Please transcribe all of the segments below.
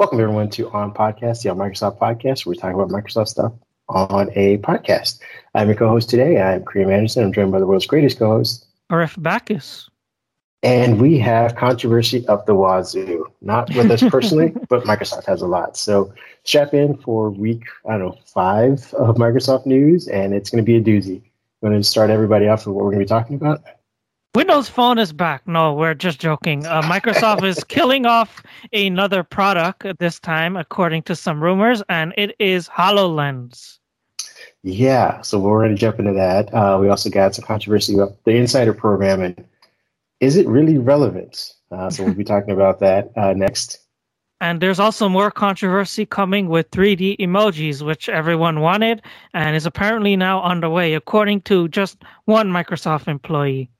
Welcome everyone to On Podcast, the On Microsoft podcast, where we talk about Microsoft stuff on a podcast. I'm your co-host today. I'm Kareem Anderson. I'm joined by the world's greatest co-host, Arif Bacchus. And we have controversy up the wazoo. Not with us personally, but Microsoft has a lot. So strap in for week, I don't know, five of Microsoft news, and it's going to be a doozy. I'm going to start everybody off with what we're going to be talking about. Windows Phone is back. No, we're just joking. Uh, Microsoft is killing off another product this time, according to some rumors, and it is HoloLens. Yeah, so we're going to jump into that. Uh, we also got some controversy about the Insider program and is it really relevant? Uh, so we'll be talking about that uh, next. And there's also more controversy coming with 3D emojis, which everyone wanted and is apparently now underway, according to just one Microsoft employee.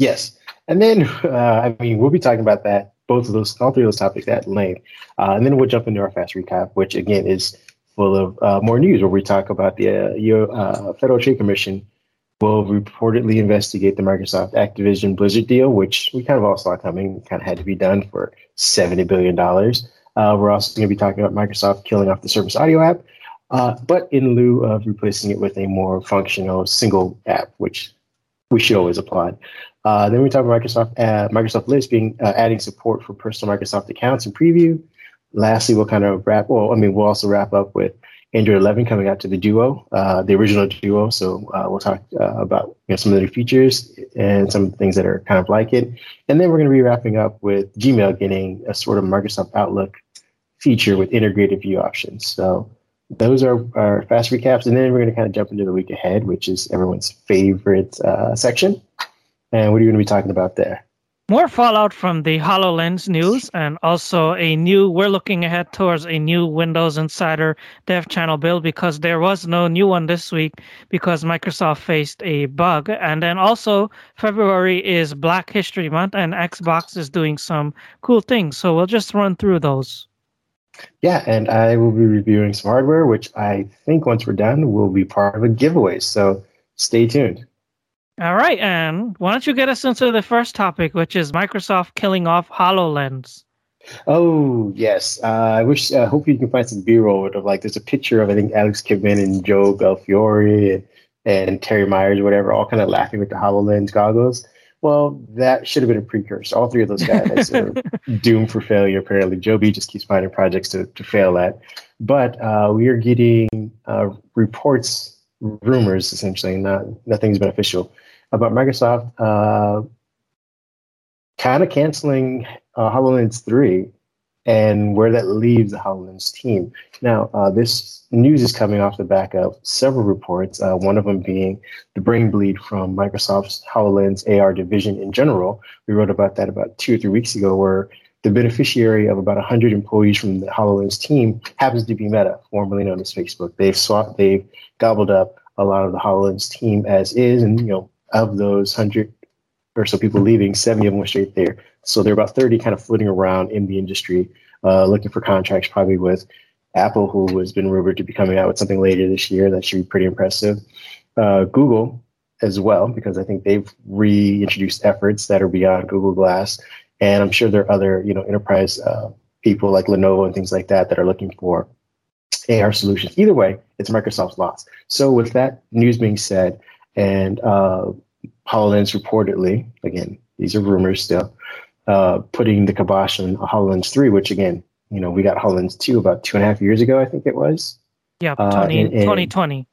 Yes. And then, uh, I mean, we'll be talking about that, both of those, all three of those topics at length. Uh, and then we'll jump into our fast recap, which again is full of uh, more news where we talk about the uh, uh, Federal Trade Commission will reportedly investigate the Microsoft Activision Blizzard deal, which we kind of all saw coming, kind of had to be done for $70 billion. Uh, we're also going to be talking about Microsoft killing off the Surface Audio app, but in lieu of replacing it with a more functional single app, which we should always applaud. Uh, then we talk about Microsoft uh, Microsoft List being uh, adding support for personal Microsoft accounts in preview. Lastly, we'll kind of wrap. Well, I mean, we'll also wrap up with Android 11 coming out to the Duo, uh, the original Duo. So uh, we'll talk uh, about you know, some of the new features and some of the things that are kind of like it. And then we're going to be wrapping up with Gmail getting a sort of Microsoft Outlook feature with integrated view options. So those are our fast recaps, and then we're going to kind of jump into the week ahead, which is everyone's favorite section. And what are you going to be talking about there? More fallout from the HoloLens news, and also a new, we're looking ahead towards a new Windows Insider Dev Channel build because there was no new one this week because Microsoft faced a bug. And then also, February is Black History Month, and Xbox is doing some cool things. So we'll just run through those. Yeah, and I will be reviewing some hardware, which I think once we're done will be part of a giveaway. So stay tuned. All right, and why don't you get us into the first topic, which is Microsoft killing off HoloLens? Oh yes, uh, I wish. I uh, hope you can find some B-roll of like. There's a picture of I think Alex Kipman and Joe Belfiore and, and Terry Myers, or whatever, all kind of laughing with the Hololens goggles. Well, that should have been a precursor. All three of those guys are doomed for failure. Apparently, Joe B just keeps finding projects to, to fail at. But uh, we are getting uh, reports, rumors, essentially, not nothing's been official, about Microsoft uh, kind of canceling uh, HoloLens 3 and where that leaves the HoloLens team. Now, uh, this news is coming off the back of several reports, uh, one of them being the brain bleed from Microsoft's HoloLens AR division in general. We wrote about that about two or three weeks ago, where the beneficiary of about 100 employees from the HoloLens team happens to be Meta, formerly known as Facebook. They've swapped, they've gobbled up a lot of the HoloLens team as is, and you know, of those 100 or so people leaving, 70 of them were straight there. So there are about 30 kind of floating around in the industry, uh, looking for contracts, probably with Apple, who has been rumored to be coming out with something later this year that should be pretty impressive. Uh, Google as well, because I think they've reintroduced efforts that are beyond Google Glass, and I'm sure there are other you know enterprise uh, people like Lenovo and things like that that are looking for AR solutions. Either way, it's Microsoft's loss. So with that news being said, and uh, HoloLens reportedly, again, these are rumors still, uh, putting the kibosh on HoloLens 3, which again, you know, we got HoloLens 2 about two and a half years ago, I think it was. Yeah, 20, uh, and, and, 2020.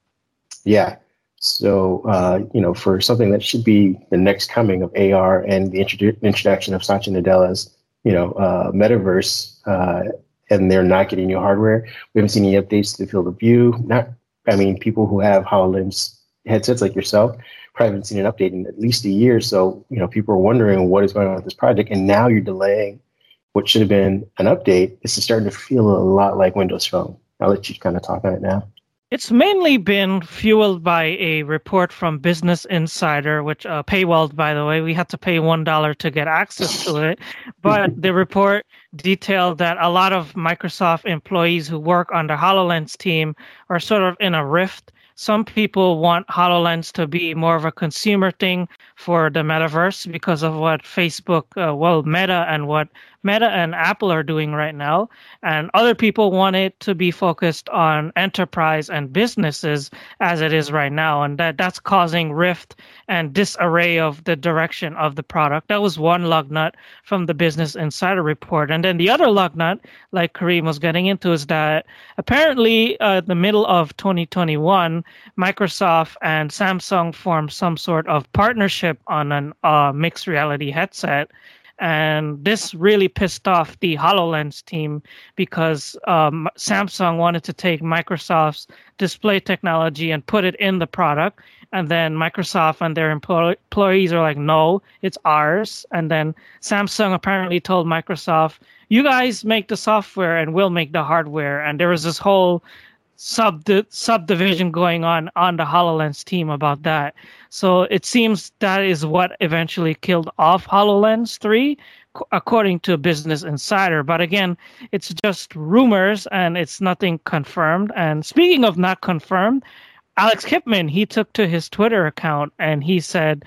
Yeah. So, uh, you know, for something that should be the next coming of AR and the introdu- introduction of Satya Nadella's, you know, uh, metaverse, uh, and they're not getting new hardware. We haven't seen any updates to the field of view. Not, I mean, people who have HoloLens headsets like yourself probably haven't seen an update in at least a year. So, you know, people are wondering what is going on with this project. And now you're delaying what should have been an update. This is starting to feel a lot like Windows Phone. I'll let you kind of talk on it now. It's mainly been fueled by a report from Business Insider, which uh, paywalled, by the way. We had to pay one dollar to get access to it, but the report detailed that a lot of Microsoft employees who work on the Hololens team are sort of in a rift some people want HoloLens to be more of a consumer thing for the metaverse because of what Facebook, uh, well, Meta and what Meta and Apple are doing right now. And other people want it to be focused on enterprise and businesses as it is right now. And that, that's causing rift and disarray of the direction of the product. That was one lug nut from the Business Insider report. And then the other lug nut, like Kareem was getting into, is that apparently uh, the middle of 2021, Microsoft and Samsung formed some sort of partnership on an uh, mixed reality headset and this really pissed off the HoloLens team because um, Samsung wanted to take Microsoft's display technology and put it in the product. And then Microsoft and their employees are like, no, it's ours. And then Samsung apparently told Microsoft, you guys make the software and we'll make the hardware. And there was this whole sub subdivision going on on the HoloLens team about that. So it seems that is what eventually killed off HoloLens 3, according to Business Insider. But again, it's just rumors and it's nothing confirmed. And speaking of not confirmed, Alex Kipman, he took to his Twitter account and he said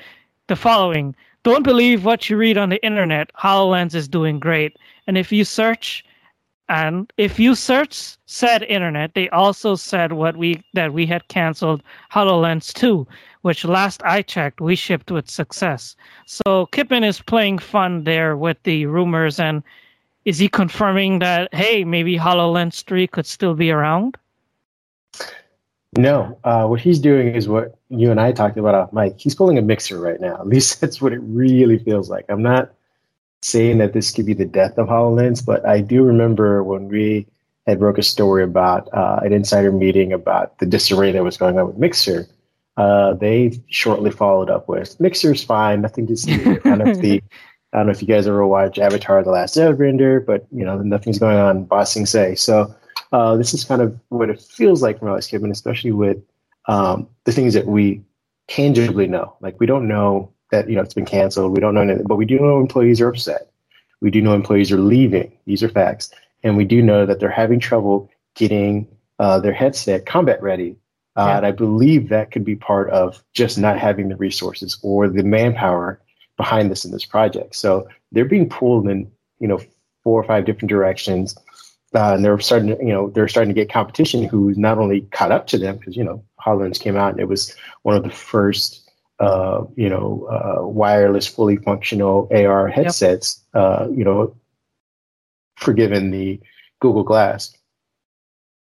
the following Don't believe what you read on the internet. HoloLens is doing great. And if you search and if you search said internet, they also said what we that we had canceled HoloLens 2, which last I checked, we shipped with success. So Kipman is playing fun there with the rumors and is he confirming that hey, maybe HoloLens 3 could still be around? No, uh, what he's doing is what you and I talked about off mic. He's pulling a mixer right now. At least that's what it really feels like. I'm not saying that this could be the death of HoloLens, but I do remember when we had broke a story about uh, an insider meeting about the disarray that was going on with Mixer. Uh, they shortly followed up with Mixer's fine, nothing to see. kind of the I don't know if you guys ever watch Avatar: The Last Airbender, but you know nothing's going on. Ba Sing Se. So uh, this is kind of what it feels like from Alex Kipman, especially with um, the things that we tangibly know. Like we don't know that you know it's been canceled. We don't know anything, but we do know employees are upset. We do know employees are leaving. These are facts, and we do know that they're having trouble getting uh, their headset combat ready. Uh, yeah. And I believe that could be part of just not having the resources or the manpower behind this in this project. So they're being pulled in you know four or five different directions. Uh, and they're starting to, you know, they're starting to get competition who's not only caught up to them because you know HoloLens came out and it was one of the first uh, you know, uh, wireless, fully functional AR headsets, yep. uh, you know, forgiven the Google Glass.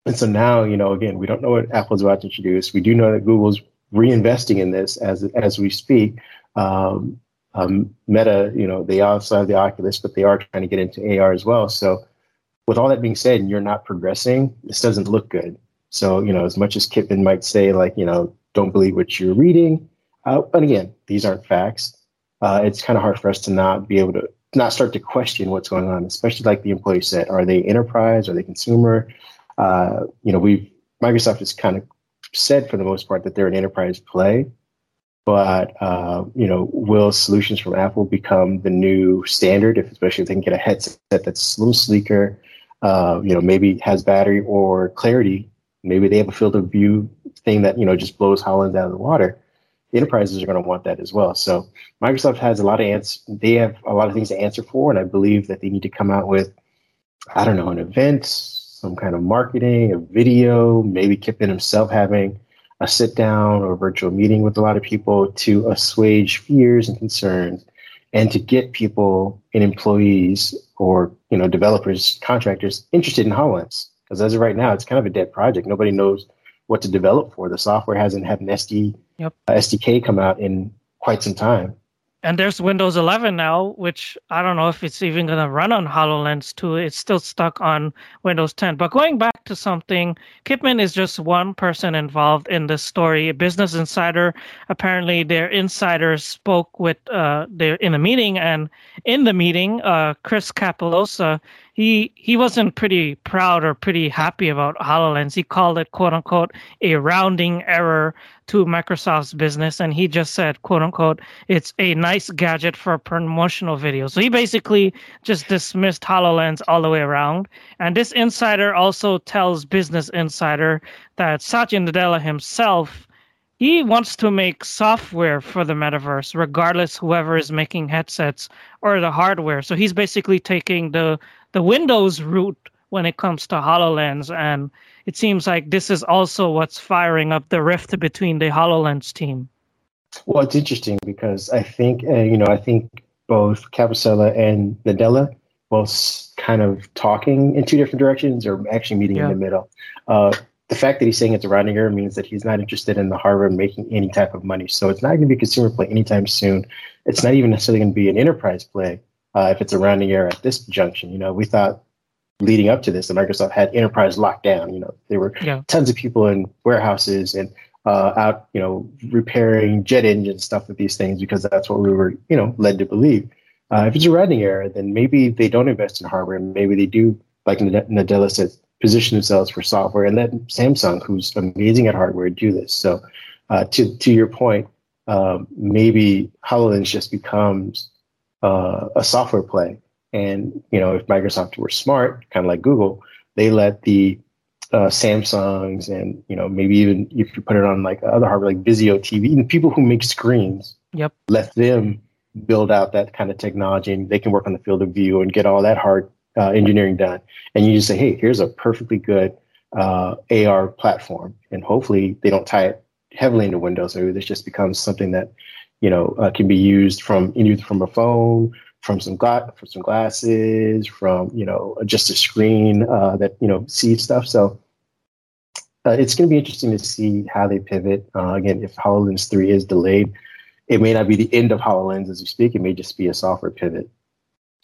And so now, you know, again, we don't know what Apple's about to introduce. We do know that Google's reinvesting in this as as we speak. Um, um, Meta, you know, they also have the Oculus, but they are trying to get into AR as well. So, with all that being said, and you're not progressing, this doesn't look good. So, you know, as much as Kipman might say, like, you know, don't believe what you're reading, uh, but again, these aren't facts. Uh, it's kind of hard for us to not be able to not start to question what's going on, especially like the employee said. Are they enterprise? Are they consumer? Uh, you know, we've Microsoft has kind of said for the most part that they're an enterprise play, but uh, you know, will solutions from Apple become the new standard? If especially if they can get a headset that's a little sleeker, uh, you know, maybe has battery or clarity. Maybe they have a field of view thing that you know just blows HoloLens out of the water enterprises are going to want that as well. So Microsoft has a lot of ans- they have a lot of things to answer for, and I believe that they need to come out with, I don't know, an event, some kind of marketing, a video, maybe Kipman himself having a sit down or virtual meeting with a lot of people to assuage fears and concerns and to get people and employees or you know developers contractors interested in HoloLens. Because as of right now it's kind of a dead project. Nobody knows what to develop for. The software hasn't had an SD yep. uh, SDK come out in quite some time. And there's Windows 11 now, which I don't know if it's even going to run on HoloLens 2. It's still stuck on Windows 10. But going back to something, Kipman is just one person involved in this story. Business Insider, apparently their insiders spoke with, uh, their in a meeting. And in the meeting, uh, Chris Capossela, he he wasn't pretty proud or pretty happy about HoloLens. He called it quote unquote a rounding error to Microsoft's business, and he just said quote unquote it's a nice gadget for promotional videos. So he basically just dismissed HoloLens all the way around. And this insider also tells Business Insider that Satya Nadella himself he wants to make software for the metaverse, regardless whoever is making headsets or the hardware. So he's basically taking the the Windows route when it comes to HoloLens, and it seems like this is also what's firing up the rift between the HoloLens team. Well, it's interesting because I think uh, you know I think both Capossela and Nadella both kind of talking in two different directions or actually meeting yeah. in the middle. Uh, the fact that he's saying it's a rounding error means that he's not interested in the hardware making any type of money. So it's not going to be a consumer play anytime soon. It's not even necessarily going to be an enterprise play uh, if it's a rounding error at this junction. You know, we thought leading up to this that Microsoft had enterprise locked down. You know, there were yeah. tons of people in warehouses and uh, out, you know, repairing jet engine stuff with these things because that's what we were, you know, led to believe. Uh, if it's a rounding error, then maybe they don't invest in hardware. Maybe they do, like Nadella says, position themselves for software and let Samsung, who's amazing at hardware, do this. So, uh, to to your point, um, maybe Hololens just becomes uh, a software play. And you know, if Microsoft were smart, kind of like Google, they let the uh, Samsungs and you know maybe even if you put it on like other hardware like Vizio TV, even people who make screens, yep, let them build out that kind of technology and they can work on the field of view and get all that hard uh, engineering done. And you just say, hey, here's a perfectly good uh, AR platform, and hopefully they don't tie it heavily into Windows. Maybe this just becomes something that you know uh, can be used from either from a phone, from some gla- from some glasses, from you know just a screen uh, that you know sees stuff. So. Uh, it's going to be interesting to see how they pivot. Uh, again, if HoloLens 3 is delayed, it may not be the end of HoloLens as we speak. It may just be a software pivot.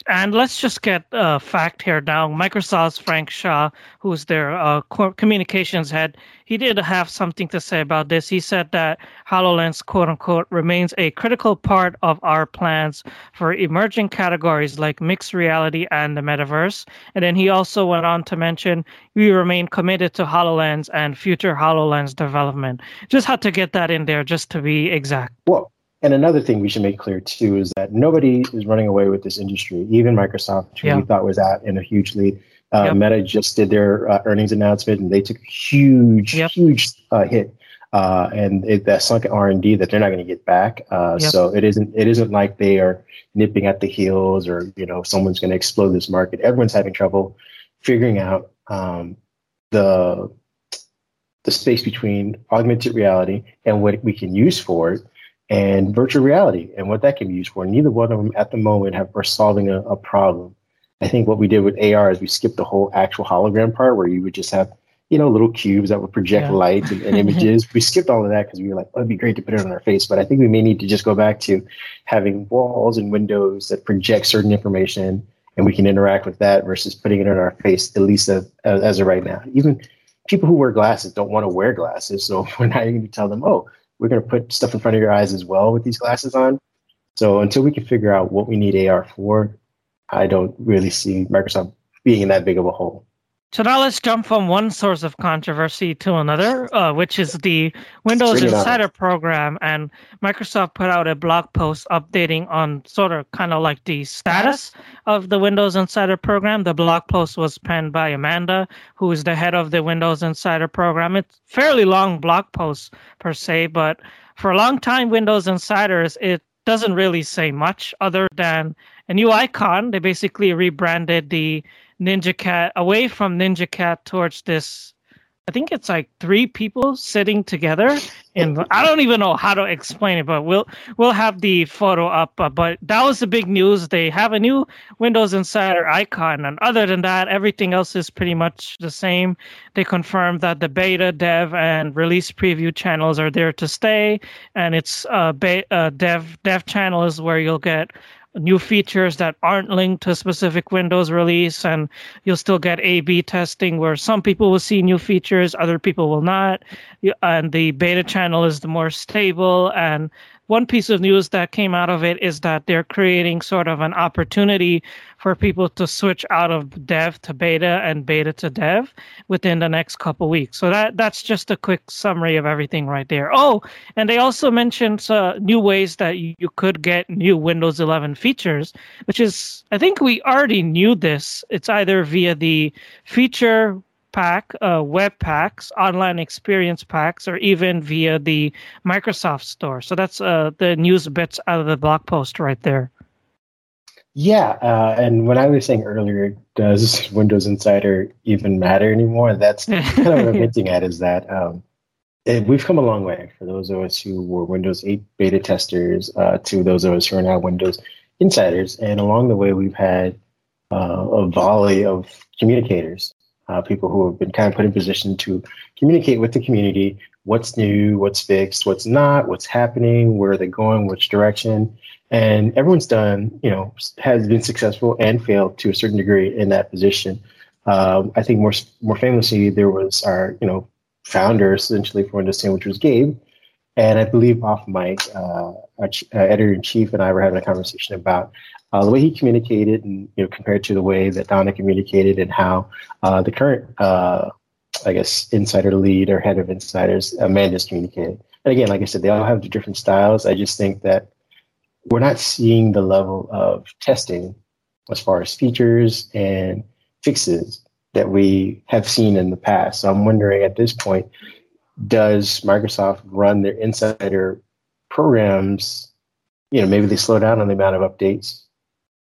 And let's just get a fact here now. Microsoft's Frank Shaw, who's their uh, communications head, he did have something to say about this. He said that HoloLens, quote unquote, remains a critical part of our plans for emerging categories like mixed reality and the metaverse. And then he also went on to mention we remain committed to HoloLens and future HoloLens development. Just had to get that in there just to be exact. Well, and another thing we should make clear too is that nobody is running away with this industry. Even Microsoft, who yeah. we thought was out in a huge lead. Uh, yep. Meta just did their uh, earnings announcement, and they took a huge, yep. huge uh, hit. Uh, and it, that sunk R and D that they're not going to get back. Uh, yep. So it isn't it isn't like they are nipping at the heels or you know someone's going to explode this market. Everyone's having trouble figuring out um, the the space between augmented reality and what we can use for it and virtual reality and what that can be used for. Neither one of them at the moment have are solving a, a problem. I think what we did with AR is we skipped the whole actual hologram part where you would just have, you know, little cubes that would project yeah. light and, and images. we skipped all of that because we were like, oh, it'd be great to put it on our face. But I think we may need to just go back to having walls and windows that project certain information and we can interact with that versus putting it on our face, at least as, as of right now. Even people who wear glasses don't want to wear glasses. So we're not even going to tell them, oh, we're going to put stuff in front of your eyes as well with these glasses on. So until we can figure out what we need AR for, I don't really see Microsoft being in that big of a hole. So now let's jump from one source of controversy to another, uh, which is the Windows Insider program. And Microsoft put out a blog post updating on sort of kind of like the status of the Windows Insider program. The blog post was penned by Amanda, who is the head of the Windows Insider program. It's fairly long blog post per se, but for a long time, Windows Insiders, it doesn't really say much other than a new icon. They basically rebranded the Ninja Cat away from Ninja Cat towards this. I think it's like three people sitting together, and I don't even know how to explain it, but we'll we'll have the photo up. Uh, but that was the big news. They have a new Windows Insider icon, and other than that, everything else is pretty much the same. They confirmed that the beta, dev, and release preview channels are there to stay, and it's uh, be- uh dev dev channel is where you'll get new features that aren't linked to a specific Windows release, and you'll still get A/B testing where some people will see new features, other people will not, and the beta channel is the more stable and one piece of news that came out of it is that they're creating sort of an opportunity for people to switch out of dev to beta and beta to dev within the next couple weeks. So that that's just a quick summary of everything right there. Oh, and they also mentioned uh, new ways that you, you could get new Windows 11 features, which is I think we already knew this. It's either via the feature pack, uh, web packs, online experience packs, or even via the Microsoft Store. So that's uh, the news bits out of the blog post right there. Yeah, uh, and when I was saying earlier, does Windows Insider even matter anymore? That's kind of what I'm hinting at is that um, it, we've come a long way for those of us who were Windows 8 beta testers uh, to those of us who are now Windows insiders. And along the way, we've had uh, a volley of communicators, uh, people who have been kind of put in position to communicate with the community what's new, what's fixed, what's not, what's happening, where are they going, which direction. And everyone's done, you know, has been successful and failed to a certain degree in that position. Um, I think more more famously, there was our, you know, founder essentially for 10, which was Gabe. And I believe off mic, uh, our ch- uh, editor in chief and I were having a conversation about uh, the way he communicated, and you know, compared to the way that Dona communicated, and how uh, the current, uh, I guess, insider lead or head of insiders, Amanda's communicated. And again, like I said, they all have different styles. I just think that we're not seeing the level of testing as far as features and fixes that we have seen in the past. So I'm wondering at this point, does Microsoft run their insider programs? You know, maybe they slow down on the amount of updates.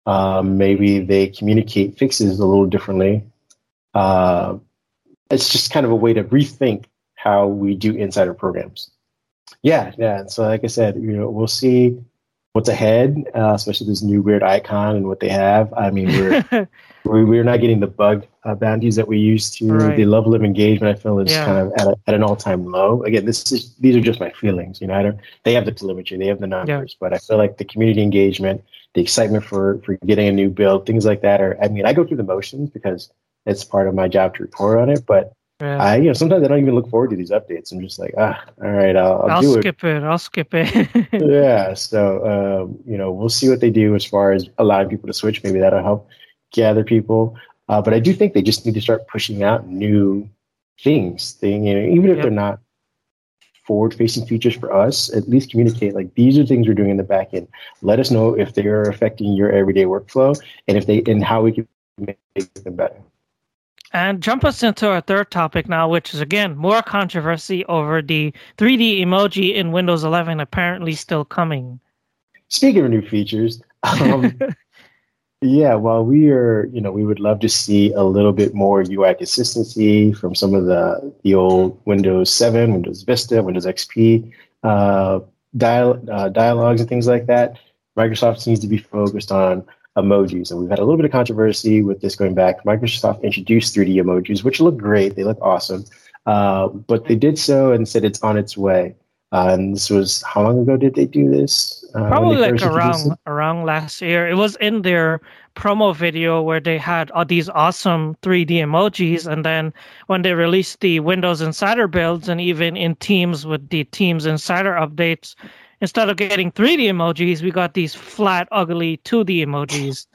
Um, maybe they communicate fixes a little differently. Uh, it's just kind of a way to rethink how we do insider programs. Yeah, yeah. And so, like I said, you know, we'll see what's ahead, uh, especially this new weird icon and what they have. I mean, we're we're not getting the bug uh, bounties that we used to. Right. The level of engagement I feel is yeah. kind of at, a, at an all time low. Again, this is these are just my feelings. You know, I don't. They have the telemetry, they have the numbers, yeah. but I feel like the community engagement, the excitement for for getting a new build, things like that are. I mean, I go through the motions because it's part of my job to report on it, but yeah. I, you know, sometimes I don't even look forward to these updates. I'm just like, ah, all right, I'll, I'll, I'll skip it. it. I'll skip it. yeah. So, um, you know, we'll see what they do as far as allowing people to switch. Maybe that'll help gather people. Uh, but I do think they just need to start pushing out new things. Thing, you know, even if yep. they're not forward-facing features for us, at least communicate like these are things we're doing in the back end. Let us know if they are affecting your everyday workflow and if they and how we can make them better. And jump us into our third topic now, which is again more controversy over the 3D emoji in Windows 11 apparently still coming. Speaking of new features, um, yeah, well, we are, you know, we would love to see a little bit more UI consistency from some of the the old Windows 7, Windows Vista, Windows XP uh, dial, uh, dialogues and things like that. Microsoft needs to be focused on emojis. And we've had a little bit of controversy with this going back. Microsoft introduced 3D emojis, which look great. They look awesome. Uh, but they did so and said it's on its way. Uh, and this was how long ago did they do this? Uh, Probably like around around last year. It was in their promo video where they had all these awesome 3D emojis, and then when they released the Windows Insider builds, and even in Teams with the Teams Insider updates, instead of getting 3D emojis, we got these flat, ugly 2D emojis.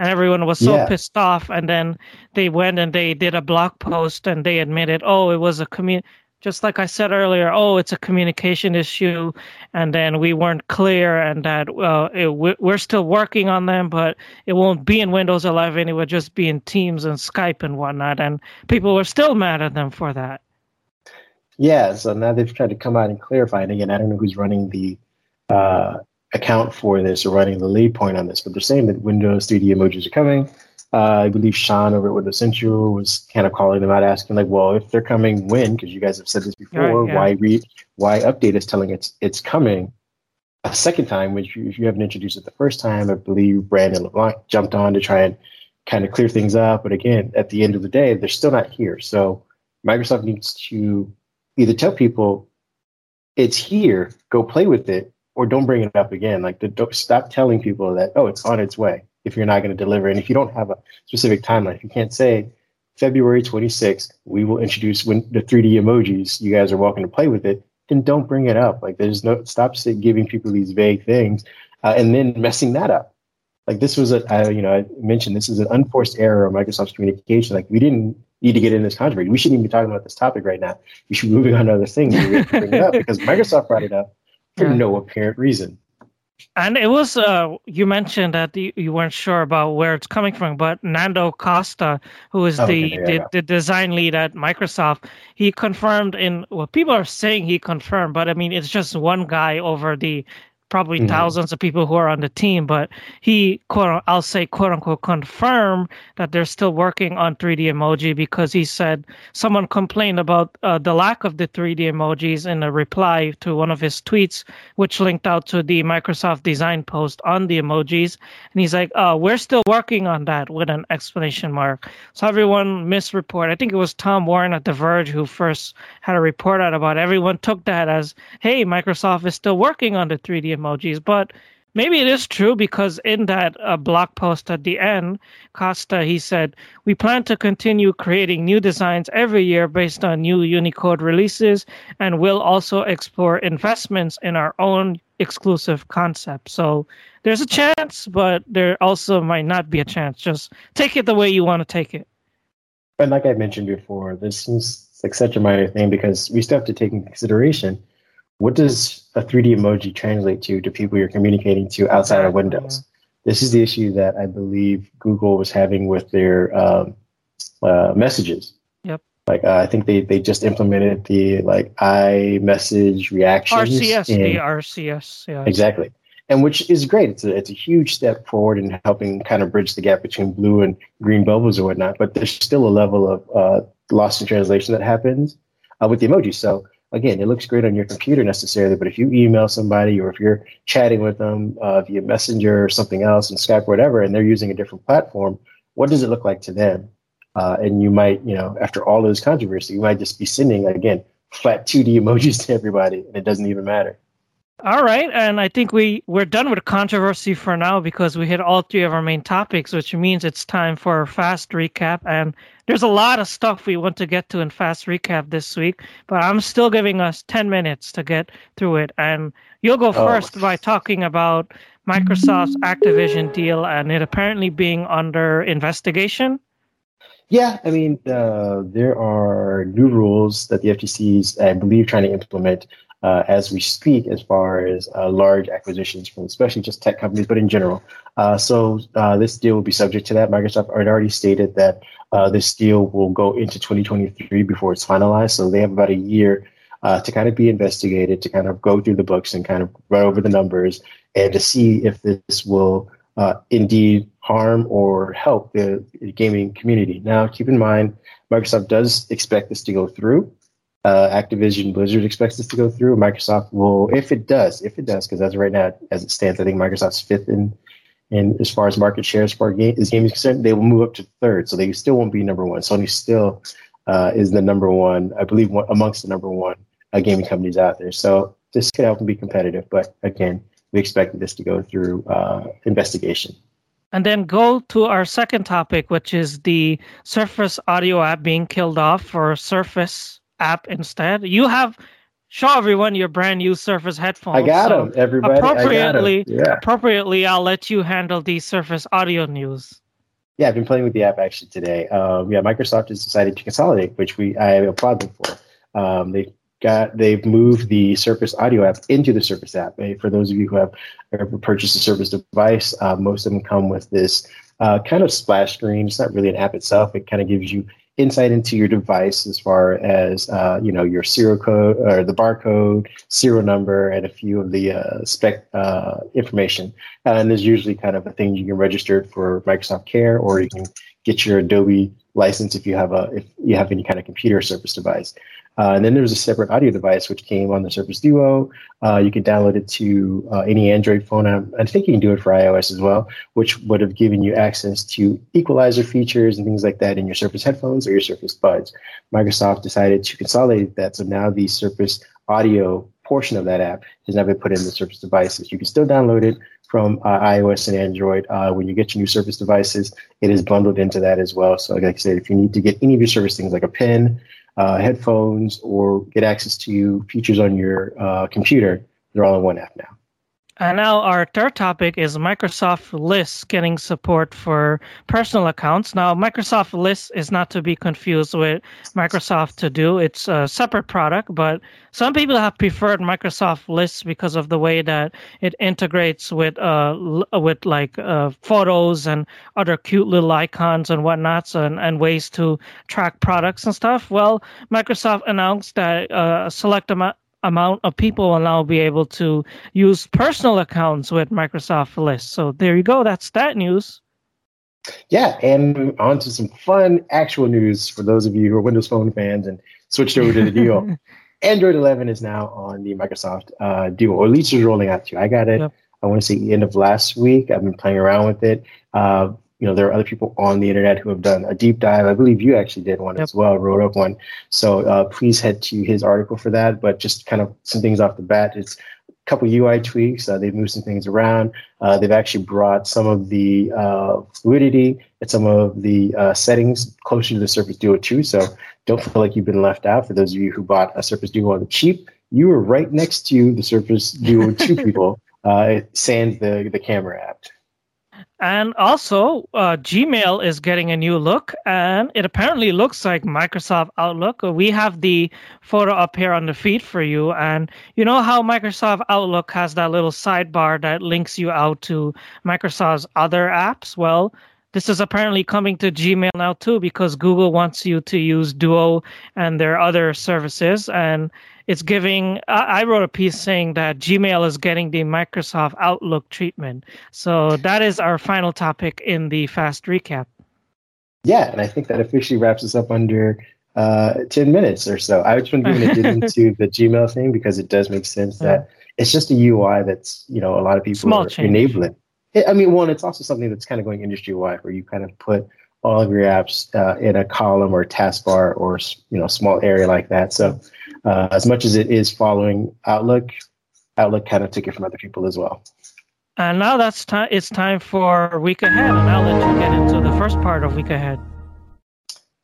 And everyone was so yeah. pissed off. And then they went and they did a blog post and they admitted, oh, it was a commun just like I said earlier, oh, it's a communication issue, and then we weren't clear, and that well, it, we're still working on them, but it won't be in Windows 11. It would just be in Teams and Skype and whatnot, and people were still mad at them for that. Yeah, so now they've tried to come out and clarify. it again, I don't know who's running the uh, account for this or writing the lead point on this, but they're saying that Windows 3D emojis are coming. Uh, I believe Sean over at Windows Central was kind of calling them out, asking like, "Well, if they're coming, when? Because you guys have said this before. Right, yeah. Why read? Why update us telling it's it's coming a second time? Which you, if you haven't introduced it the first time, I believe Brandon LeBlanc jumped on to try and kind of clear things up. But again, at the end of the day, they're still not here. So Microsoft needs to either tell people it's here, go play with it, or don't bring it up again. Like, the, stop telling people that oh, it's on its way. If you're not going to deliver, and if you don't have a specific timeline, if you can't say February 26th, we will introduce when the 3D emojis. You guys are welcome to play with it. Then don't bring it up. Like, there's no stop giving people these vague things, uh, and then messing that up. Like this was a, I, you know, I mentioned this is an unforced error of Microsoft's communication. Like we didn't need to get in this controversy. We shouldn't even be talking about this topic right now. We should be moving on to other things. Because Microsoft brought it up for yeah. no apparent reason. And it was uh, you mentioned that you, you weren't sure about where it's coming from, but Nando Costa, who is Oh, the, okay, yeah, the yeah. the design lead at Microsoft, he confirmed in well, people are saying he confirmed, but I mean it's just one guy over the probably Mhm. thousands of people who are on the team, but he quote I'll say quote unquote confirm that they're still working on 3D emoji because he said someone complained about uh, the lack of the 3D emojis in a reply to one of his tweets, which linked out to the Microsoft design post on the emojis. And he's like, uh, we're still working on that with an explanation mark. So everyone misreport. I think it was Tom Warren at The Verge who first had a report out about it. Everyone took that as, hey, Microsoft is still working on the 3D emojis. But maybe it is true because in that uh, blog post at the end, Costa, he said, we plan to continue creating new designs every year based on new Unicode releases, and we'll also explore investments in our own exclusive concept. So there's a chance, but there also might not be a chance. Just take it the way you want to take it. But like I mentioned before, this seems like such a minor thing because we still have to take into consideration what does a 3D emoji translate to to people you're communicating to outside of Windows. This is the issue that I believe Google was having with their um, uh, messages. Yep. Like uh, I think they, they just implemented the like iMessage reactions. RCS, in- the RCS, yeah. Exactly. And which is great. It's a, it's a huge step forward in helping kind of bridge the gap between blue and green bubbles or whatnot. But there's still a level of uh, loss in translation that happens uh, with the emoji. So again, it looks great on your computer necessarily, but if you email somebody or if you're chatting with them uh, via Messenger or something else, and Skype or whatever, and they're using a different platform, what does it look like to them? Uh, and you might, you know, after all of this controversy, you might just be sending again flat 2D emojis to everybody, and it doesn't even matter. All right, and I think we we're done with controversy for now because we hit all three of our main topics, which means it's time for a fast recap. And there's a lot of stuff we want to get to in fast recap this week, but I'm still giving us ten minutes to get through it. And you'll go Oh. first by talking about Microsoft's Activision deal and it apparently being under investigation. Yeah, I mean, uh, there are new rules that the FTC is, I believe, trying to implement uh, as we speak, as far as uh, large acquisitions from, especially just tech companies, but in general. Uh, so uh, this deal will be subject to that. Microsoft had already stated that uh, this deal will go into 2023 before it's finalized. So they have about a year uh, to kind of be investigated, to kind of go through the books and kind of run over the numbers, and to see if this will uh, indeed harm or help the gaming community. Now, keep in mind, Microsoft does expect this to go through. Uh, Activision Blizzard expects this to go through. Microsoft will, if it does, if it does, because as right now, as it stands, I think Microsoft's fifth in, in as far as market share as far game, as gaming is concerned, they will move up to third. So they still won't be number one. Sony still uh, is the number one, I believe, one, amongst the number one uh, gaming companies out there. So this could help them be competitive. But again, we expect this to go through uh, investigation. And then go to our second topic, which is the Surface audio app being killed off for Surface app instead. You have show everyone your brand new Surface headphones. I got so them, everybody. Got 'em. appropriately- Yeah. Appropriately, I'll let you handle the Surface audio news. Yeah, I've been playing with the app actually today. Um, yeah, Microsoft has decided to consolidate, which we I applaud them for. Um, they got they've moved the Surface Audio app into the Surface app. For those of you who have ever purchased a Surface device, uh, most of them come with this uh, kind of splash screen. It's not really an app itself. It kind of gives you insight into your device as far as uh, you know your serial code or the barcode, serial number, and a few of the uh, spec uh, information. Uh, and there's usually kind of a thing you can register for Microsoft Care, or you can get your Adobe license if you have a if you have any kind of computer Surface device. Uh, and then there's a separate audio device which came on the Surface Duo. Uh, you can download it to uh, any Android phone. I think you can do it for iOS as well, which would have given you access to equalizer features and things like that in your Surface headphones or your Surface Buds. Microsoft decided to consolidate that, so now the Surface audio portion of that app has now been put in the Surface devices. You can still download it from uh, iOS and Android. Uh, when you get your new Surface devices, it is bundled into that as well. So, like I said, if you need to get any of your Surface things like a pen, uh, headphones, or get access to features on your uh, computer, they're all in one app now. And now our third topic is Microsoft Lists getting support for personal accounts. Now, Microsoft Lists is not to be confused with Microsoft To Do. It's a separate product, but some people have preferred Microsoft Lists because of the way that it integrates with uh with like uh, photos and other cute little icons and whatnots and, and ways to track products and stuff. Well, Microsoft announced that uh, a select amount amount of people will now be able to use personal accounts with Microsoft Lists. So there you go. That's that news. Yeah, and on to some fun actual news for those of you who are Windows Phone fans and switched over to the deal. Android 11 is now on the Microsoft uh, Duo, or at least it's rolling out to. I got it. Yep. I want to say end of last week. I've been playing around with it. Uh, you know, there are other people on the internet who have done a deep dive. I believe you actually did one yep. as well, wrote up one. So uh, please head to his article for that. But just kind of some things off the bat. It's a couple UI tweaks. Uh, they've moved some things around. Uh, they've actually brought some of the uh, fluidity and some of the uh, settings closer to the Surface Duo 2. So don't feel like you've been left out. For those of you who bought a Surface Duo on the cheap, you were right next to the Surface Duo 2 people. Uh, sans the the camera app. And also, uh, Gmail is getting a new look, and it apparently looks like Microsoft Outlook. We have the photo up here on the feed for you, and you know how Microsoft Outlook has that little sidebar that links you out to Microsoft's other apps? Well, this is apparently coming to Gmail now too, because Google wants you to use Duo and their other services, and it's giving I, wrote a piece saying that gmail is getting the microsoft outlook treatment. So that is our final topic in the fast recap. Yeah and i think that officially wraps us up under uh, 10 minutes or so. I just want to get into the gmail thing because it does make sense that yeah. it's just a ui that's you know a lot of people Small are change. enabling. I mean one it's also something that's kind of going industry wide where you kind of put all of your apps uh, in a column or taskbar or you know small area like that. So uh, as much as it is following Outlook, Outlook kind of took it from other people as well. And now that's time. It's time for week ahead, and I'll let you get into the first part of week ahead.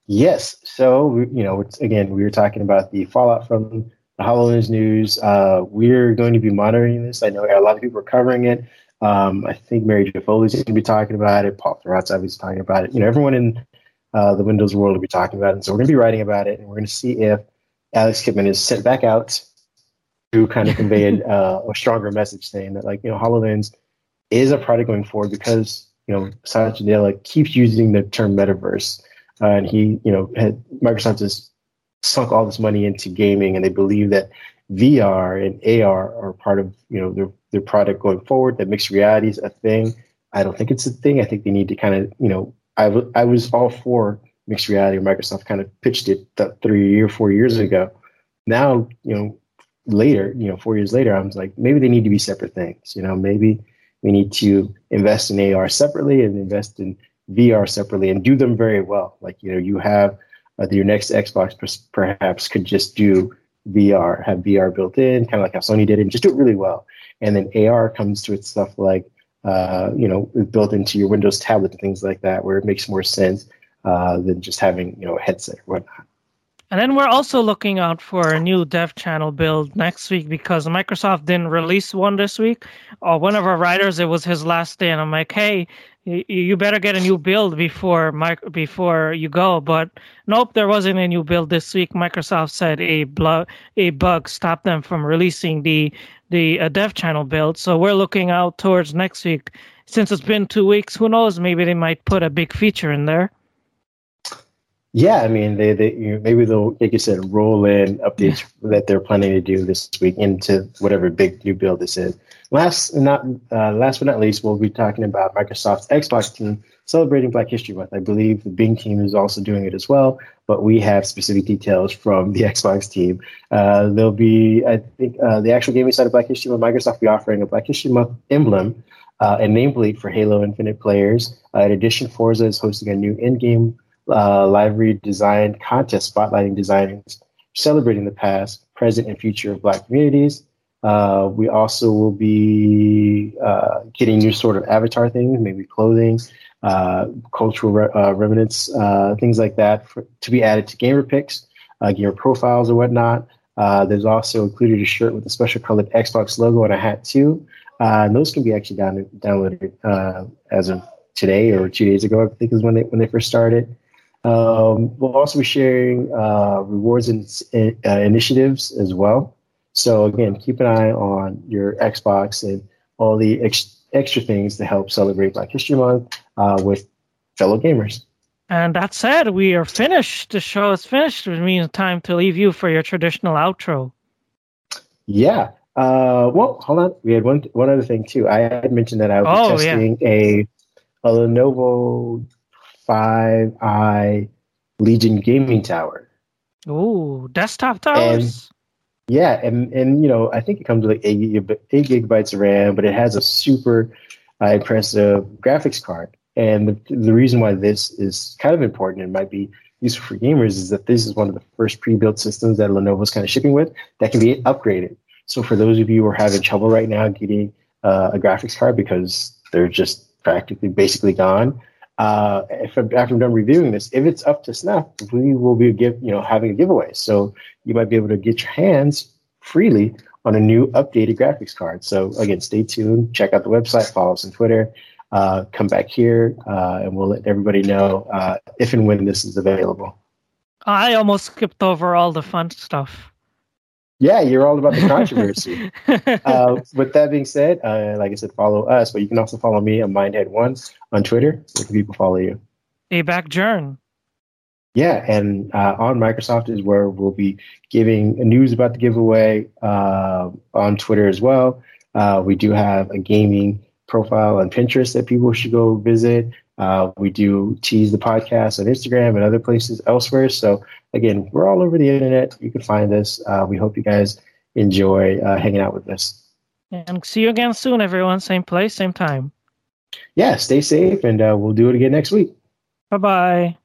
Yes. So you know, again, we were talking about the fallout from the HoloLens news. Uh, we're going to be monitoring this. I know a lot of people are covering it. Um, I think Mary Jo Foley is going to be talking about it. Paul Thurrott's obviously talking about it. You know, everyone in uh, the Windows world will be talking about it. And so we're going to be writing about it, and we're going to see if Alex Kipman is sent back out to kind of convey a, uh, a stronger message saying that, like, you know, HoloLens is a product going forward because, you know, Satya Nadella keeps using the term metaverse. Uh, and he, you know, had, Microsoft has sunk all this money into gaming and they believe that VR and AR are part of, you know, their, their product going forward, that mixed reality is a thing. I don't think it's a thing. I think they need to kind of, you know, I, w- I was all for mixed reality. Microsoft kind of pitched it three or four years ago. Now, you know, later, you know, four years later, I was like, maybe they need to be separate things. You know, maybe we need to invest in AR separately and invest in VR separately and do them very well. Like, you know, you have uh, your next Xbox perhaps could just do VR, have VR built in, kind of like how Sony did it, and just do it really well. And then AR comes to its stuff like, uh, you know, built into your Windows tablet and things like that, where it makes more sense uh, than just having you know a headset or whatnot. And then we're also looking out for a new dev channel build next week because Microsoft didn't release one this week. Uh, one of our writers, it was his last day, and I'm like, hey, you better get a new build before before you go. But nope, there wasn't a new build this week. Microsoft said a blo- a bug stopped them from releasing the the uh, dev channel build. So we're looking out towards next week. Since it's been two weeks, who knows? Maybe they might put a big feature in there. Yeah, I mean, they, they you know, maybe they'll, like you said, roll in updates that they're planning to do this week into whatever big new build this is. Last, not uh, last but not least, we'll be talking about Microsoft's Xbox team celebrating Black History Month. I believe the Bing team is also doing it as well, but we have specific details from the Xbox team. Uh, there'll be, I think, uh, the actual gaming side of Black History Month. Microsoft will be offering a Black History Month emblem uh, and nameplate for Halo Infinite players. Uh, in addition, Forza is hosting a new in-game uh, library design contest spotlighting designs celebrating the past, present, and future of Black communities. Uh, we also will be uh, getting new sort of avatar things, maybe clothing, uh, cultural re- uh, remnants, uh, things like that, for, to be added to gamer picks, gamer profiles, or whatnot. there's also included a shirt with a special colored Xbox logo and a hat too. Uh, those can be actually down, downloaded as of today or two days ago, I think is when they when they first started. Um, we'll also be sharing uh, rewards and uh, initiatives as well. So again, keep an eye on your Xbox and all the ex- extra things to help celebrate Black History Month uh, with fellow gamers. And that said, we are finished. The show is finished, which means time to leave you for your traditional outro. Yeah. Uh, well, hold on. We had one one other thing too. I had mentioned that I was oh, testing yeah. a a Lenovo Five i Legion gaming tower. Ooh, desktop towers. And, yeah, and and you know I think it comes with like eight, eight gigabytes of RAM, but it has a super uh, impressive graphics card. And the, the reason why this is kind of important and might be useful for gamers is that this is one of the first pre-built systems that Lenovo's kind of shipping with that can be upgraded. So for those of you who are having trouble right now getting uh, a graphics card because they're just practically basically gone, uh, if after I'm done reviewing this, if it's up to snuff, we will be give you know having a giveaway. So you might be able to get your hands freely on a new updated graphics card. So again, stay tuned. Check out the website. Follow us on Twitter. Uh, come back here, uh, and we'll let everybody know uh, if and when this is available. I almost skipped over all the fun stuff. Yeah, you're all about the controversy. uh, with that being said, uh, like I said, follow us, but you can also follow me on Mindhead1 on Twitter. Where can people follow you? abacjourn. Yeah, and uh, on Microsoft is where we'll be giving news about the giveaway uh, on Twitter as well. Uh, we do have a gaming profile on Pinterest that people should go visit. Uh, we do tease the podcast on Instagram and other places elsewhere. So again, we're all over the internet. You can find us. Uh, we hope you guys enjoy uh, hanging out with us. And see you again soon, everyone. Same place, same time. Yeah, stay safe, and uh, we'll do it again next week. Bye bye.